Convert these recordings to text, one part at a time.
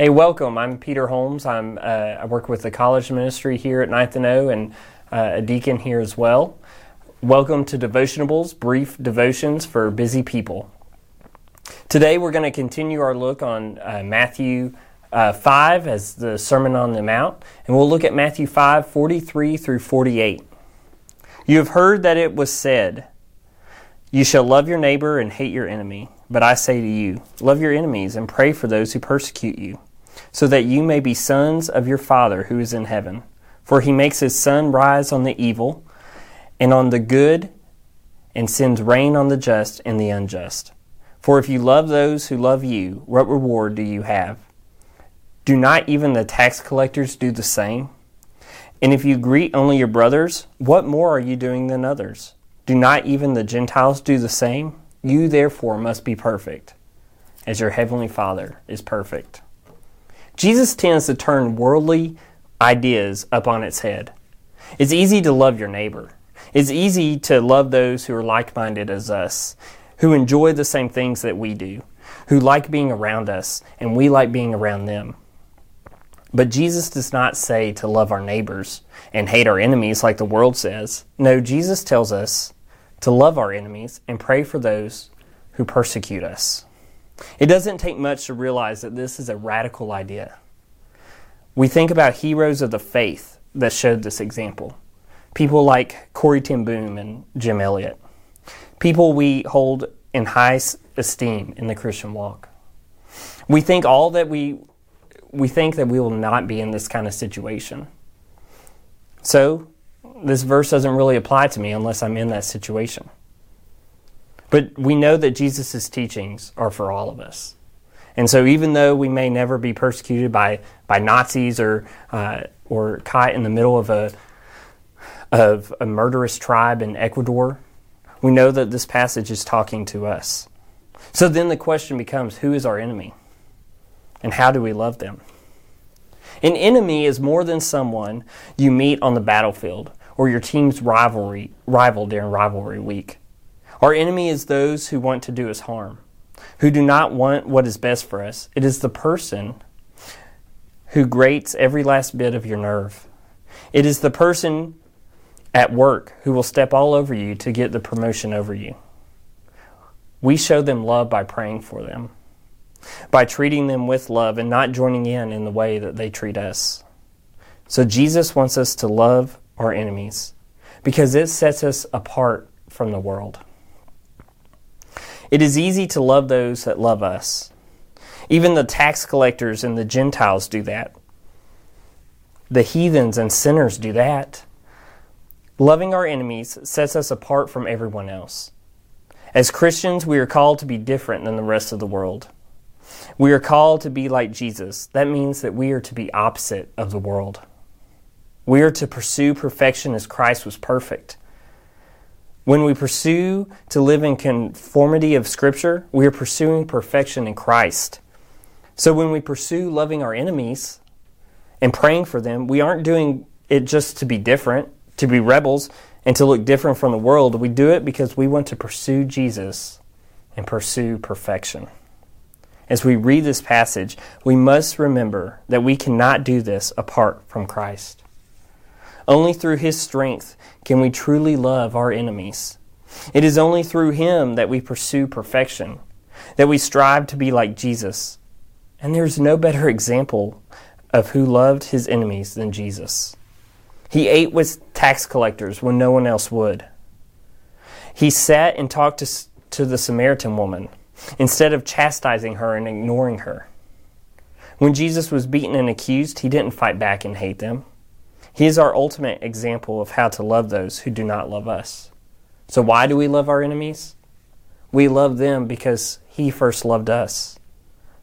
Hey, welcome. I'm Peter Holmes. I'm uh, I work with the college ministry here at Ninth and O, and uh, a deacon here as well. Welcome to Devotionables, brief devotions for busy people. Today we're going to continue our look on uh, Matthew uh, 5 as the Sermon on the Mount, and we'll look at Matthew 5 43 through 48. You have heard that it was said, You shall love your neighbor and hate your enemy. But I say to you, love your enemies and pray for those who persecute you so that you may be sons of your Father who is in heaven. For he makes his sun rise on the evil and on the good, and sends rain on the just and the unjust. For if you love those who love you, what reward do you have? Do not even the tax collectors do the same? And if you greet only your brothers, what more are you doing than others? Do not even the Gentiles do the same? You therefore must be perfect, as your heavenly Father is perfect. Jesus tends to turn worldly ideas up on its head. It's easy to love your neighbor. It's easy to love those who are like minded as us, who enjoy the same things that we do, who like being around us, and we like being around them. But Jesus does not say to love our neighbors and hate our enemies like the world says. No, Jesus tells us to love our enemies and pray for those who persecute us. It doesn't take much to realize that this is a radical idea. We think about heroes of the faith that showed this example. People like Corrie ten Boom and Jim Elliot. People we hold in high esteem in the Christian walk. We think all that we we think that we will not be in this kind of situation. So, this verse doesn't really apply to me unless I'm in that situation. But we know that Jesus' teachings are for all of us. And so, even though we may never be persecuted by, by Nazis or, uh, or caught in the middle of a, of a murderous tribe in Ecuador, we know that this passage is talking to us. So, then the question becomes who is our enemy? And how do we love them? An enemy is more than someone you meet on the battlefield or your team's rivalry rival during rivalry week. Our enemy is those who want to do us harm, who do not want what is best for us. It is the person who grates every last bit of your nerve. It is the person at work who will step all over you to get the promotion over you. We show them love by praying for them, by treating them with love and not joining in in the way that they treat us. So Jesus wants us to love our enemies because it sets us apart from the world. It is easy to love those that love us. Even the tax collectors and the Gentiles do that. The heathens and sinners do that. Loving our enemies sets us apart from everyone else. As Christians, we are called to be different than the rest of the world. We are called to be like Jesus. That means that we are to be opposite of the world. We are to pursue perfection as Christ was perfect. When we pursue to live in conformity of Scripture, we are pursuing perfection in Christ. So when we pursue loving our enemies and praying for them, we aren't doing it just to be different, to be rebels, and to look different from the world. We do it because we want to pursue Jesus and pursue perfection. As we read this passage, we must remember that we cannot do this apart from Christ. Only through His strength can we truly love our enemies. It is only through Him that we pursue perfection, that we strive to be like Jesus. And there is no better example of who loved His enemies than Jesus. He ate with tax collectors when no one else would. He sat and talked to, to the Samaritan woman instead of chastising her and ignoring her. When Jesus was beaten and accused, he didn't fight back and hate them. He is our ultimate example of how to love those who do not love us. So, why do we love our enemies? We love them because He first loved us.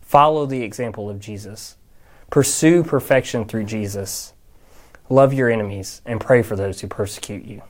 Follow the example of Jesus. Pursue perfection through Jesus. Love your enemies and pray for those who persecute you.